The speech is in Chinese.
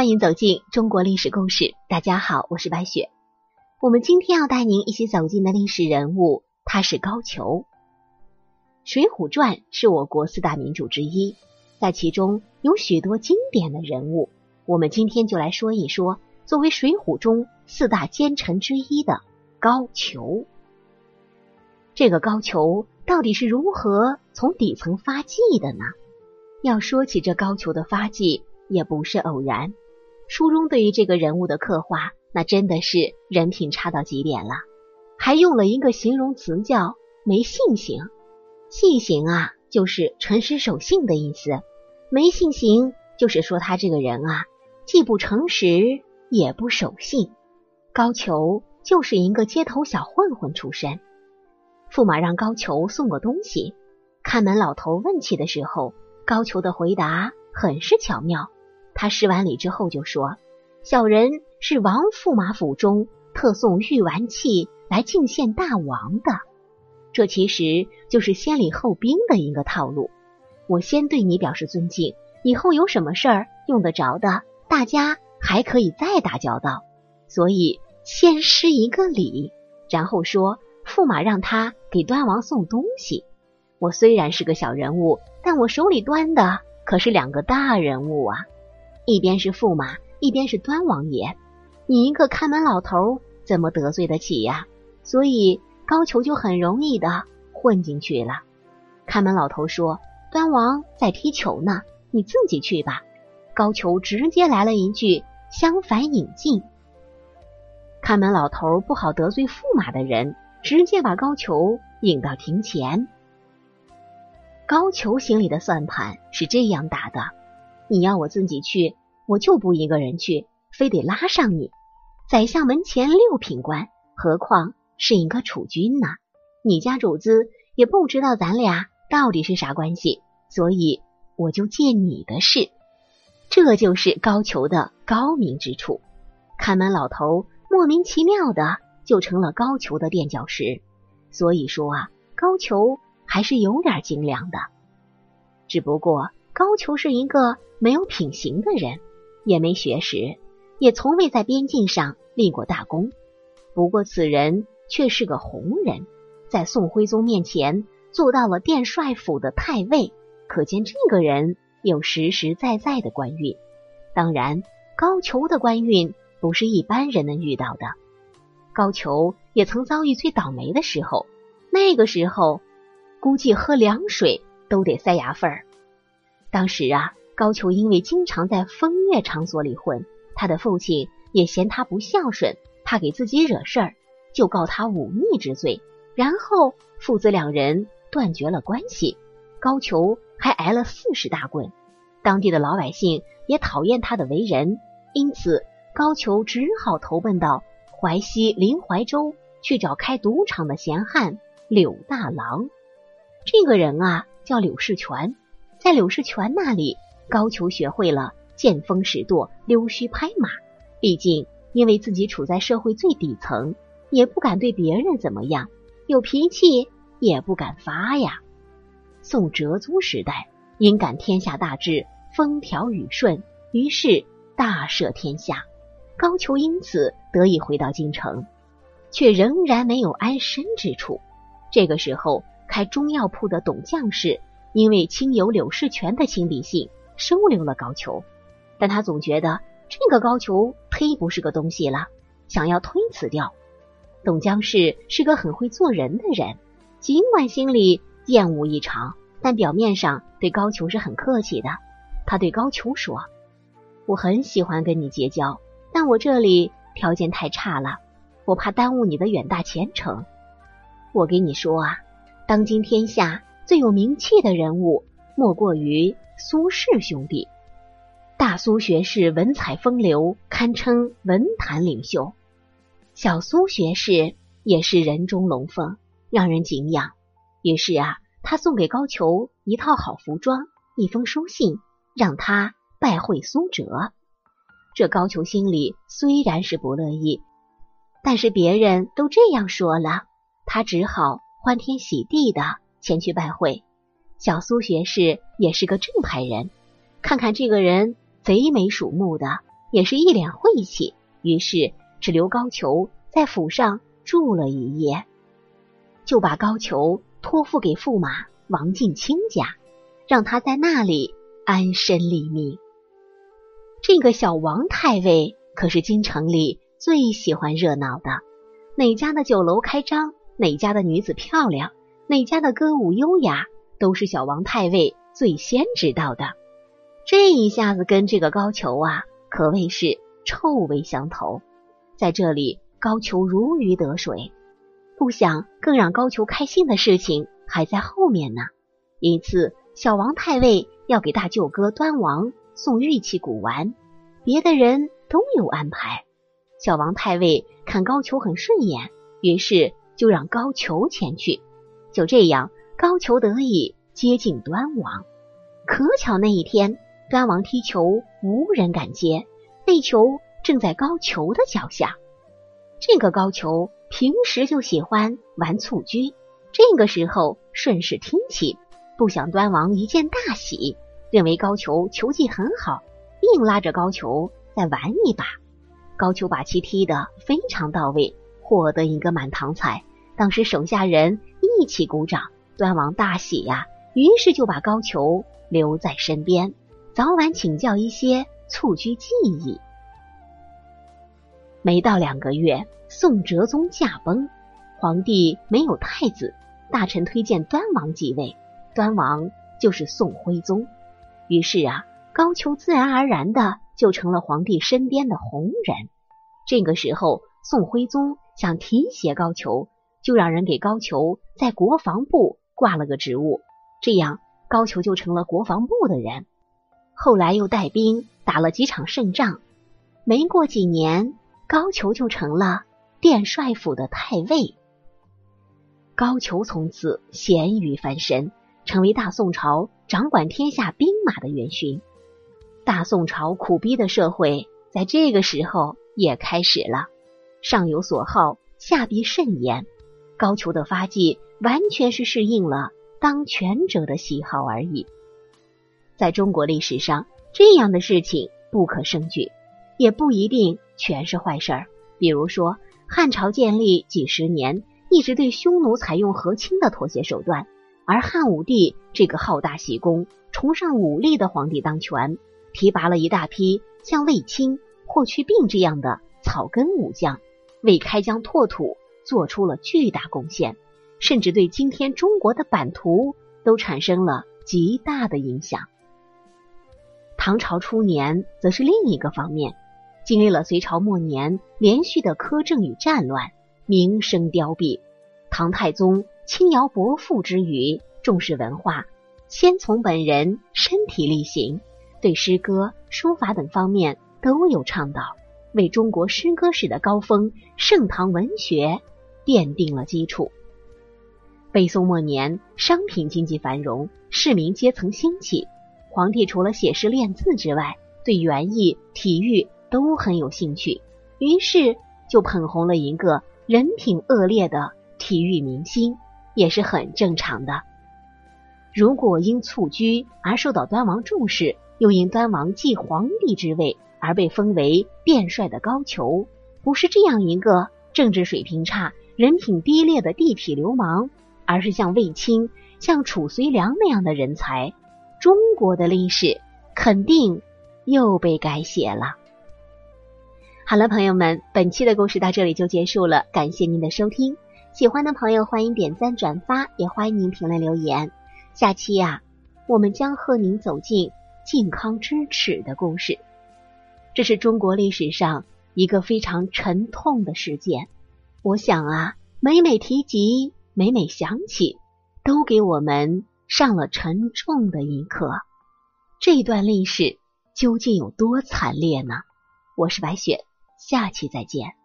欢迎走进中国历史故事。大家好，我是白雪。我们今天要带您一起走进的历史人物，他是高俅。《水浒传》是我国四大名著之一，在其中有许多经典的人物。我们今天就来说一说，作为水浒中四大奸臣之一的高俅。这个高俅到底是如何从底层发迹的呢？要说起这高俅的发迹，也不是偶然。书中对于这个人物的刻画，那真的是人品差到极点了，还用了一个形容词叫“没信行”。信行啊，就是诚实守信的意思；没信行，就是说他这个人啊，既不诚实，也不守信。高俅就是一个街头小混混出身。驸马让高俅送个东西，看门老头问起的时候，高俅的回答很是巧妙。他施完礼之后就说：“小人是王驸马府中特送玉丸器来敬献大王的。这其实就是先礼后兵的一个套路。我先对你表示尊敬，以后有什么事儿用得着的，大家还可以再打交道。所以先施一个礼，然后说驸马让他给端王送东西。我虽然是个小人物，但我手里端的可是两个大人物啊。”一边是驸马，一边是端王爷，你一个看门老头怎么得罪得起呀？所以高俅就很容易的混进去了。看门老头说：“端王在踢球呢，你自己去吧。”高俅直接来了一句：“相反引进。”看门老头不好得罪驸马的人，直接把高俅引到庭前。高俅心里的算盘是这样打的：你要我自己去。我就不一个人去，非得拉上你。宰相门前六品官，何况是一个储君呢？你家主子也不知道咱俩到底是啥关系，所以我就借你的事。这就是高俅的高明之处。看门老头莫名其妙的就成了高俅的垫脚石。所以说啊，高俅还是有点精良的。只不过高俅是一个没有品行的人。也没学识，也从未在边境上立过大功。不过此人却是个红人，在宋徽宗面前做到了殿帅府的太尉，可见这个人有实实在在的官运。当然，高俅的官运不是一般人能遇到的。高俅也曾遭遇最倒霉的时候，那个时候估计喝凉水都得塞牙缝儿。当时啊。高俅因为经常在风月场所里混，他的父亲也嫌他不孝顺，怕给自己惹事儿，就告他忤逆之罪。然后父子两人断绝了关系。高俅还挨了四十大棍，当地的老百姓也讨厌他的为人，因此高俅只好投奔到淮西临淮州去找开赌场的闲汉柳大郎。这个人啊，叫柳世全，在柳世全那里。高俅学会了见风使舵、溜须拍马。毕竟，因为自己处在社会最底层，也不敢对别人怎么样，有脾气也不敢发呀。宋哲宗时代，因感天下大治，风调雨顺，于是大赦天下。高俅因此得以回到京城，却仍然没有安身之处。这个时候，开中药铺的董将士因为亲友柳世全的亲笔信。收留了高俅，但他总觉得这个高俅忒不是个东西了，想要推辞掉。董江氏是个很会做人的人，尽管心里厌恶异常，但表面上对高俅是很客气的。他对高俅说：“我很喜欢跟你结交，但我这里条件太差了，我怕耽误你的远大前程。我给你说啊，当今天下最有名气的人物，莫过于……”苏轼兄弟，大苏学士文采风流，堪称文坛领袖；小苏学士也是人中龙凤，让人敬仰。于是啊，他送给高俅一套好服装，一封书信，让他拜会苏辙。这高俅心里虽然是不乐意，但是别人都这样说了，他只好欢天喜地的前去拜会。小苏学士也是个正派人，看看这个人贼眉鼠目的，也是一脸晦气，于是只留高俅在府上住了一夜，就把高俅托付给驸马王进清家，让他在那里安身立命。这个小王太尉可是京城里最喜欢热闹的，哪家的酒楼开张，哪家的女子漂亮，哪家的歌舞优雅，都是小王太尉最先知道的。这一下子跟这个高俅啊，可谓是臭味相投。在这里，高俅如鱼得水。不想更让高俅开心的事情还在后面呢。一次，小王太尉要给大舅哥端王。送玉器古玩，别的人都有安排。小王太尉看高俅很顺眼，于是就让高俅前去。就这样，高俅得以接近端王。可巧那一天，端王踢球无人敢接，那球正在高俅的脚下。这个高俅平时就喜欢玩蹴鞠，这个时候顺势听起，不想端王一见大喜。认为高俅球技很好，硬拉着高俅再玩一把。高俅把棋踢得非常到位，获得一个满堂彩。当时手下人一起鼓掌，端王大喜呀，于是就把高俅留在身边，早晚请教一些蹴鞠技艺。没到两个月，宋哲宗驾崩，皇帝没有太子，大臣推荐端王继位，端王就是宋徽宗。于是啊，高俅自然而然的就成了皇帝身边的红人。这个时候，宋徽宗想提携高俅，就让人给高俅在国防部挂了个职务，这样高俅就成了国防部的人。后来又带兵打了几场胜仗，没过几年，高俅就成了殿帅府的太尉。高俅从此咸鱼翻身。成为大宋朝掌管天下兵马的元勋，大宋朝苦逼的社会在这个时候也开始了。上有所好，下必甚严。高俅的发迹完全是适应了当权者的喜好而已。在中国历史上，这样的事情不可胜举，也不一定全是坏事儿。比如说，汉朝建立几十年，一直对匈奴采用和亲的妥协手段。而汉武帝这个好大喜功、崇尚武力的皇帝当权，提拔了一大批像卫青、霍去病这样的草根武将，为开疆拓土做出了巨大贡献，甚至对今天中国的版图都产生了极大的影响。唐朝初年则是另一个方面，经历了隋朝末年连续的苛政与战乱，名声凋敝。唐太宗。轻徭薄赋之余，重视文化，先从本人身体力行，对诗歌、书法等方面都有倡导，为中国诗歌史的高峰盛唐文学奠定了基础。北宋末年，商品经济繁荣，市民阶层兴起，皇帝除了写诗练字之外，对园艺、体育都很有兴趣，于是就捧红了一个人品恶劣的体育明星。也是很正常的。如果因蹴鞠而受到端王重视，又因端王继皇帝之位而被封为殿帅的高俅，不是这样一个政治水平差、人品低劣的地痞流氓，而是像卫青、像褚遂良那样的人才，中国的历史肯定又被改写了。好了，朋友们，本期的故事到这里就结束了，感谢您的收听。喜欢的朋友欢迎点赞转发，也欢迎您评论留言。下期呀，我们将和您走进靖康之耻的故事。这是中国历史上一个非常沉痛的事件。我想啊，每每提及，每每想起，都给我们上了沉重的一课。这段历史究竟有多惨烈呢？我是白雪，下期再见。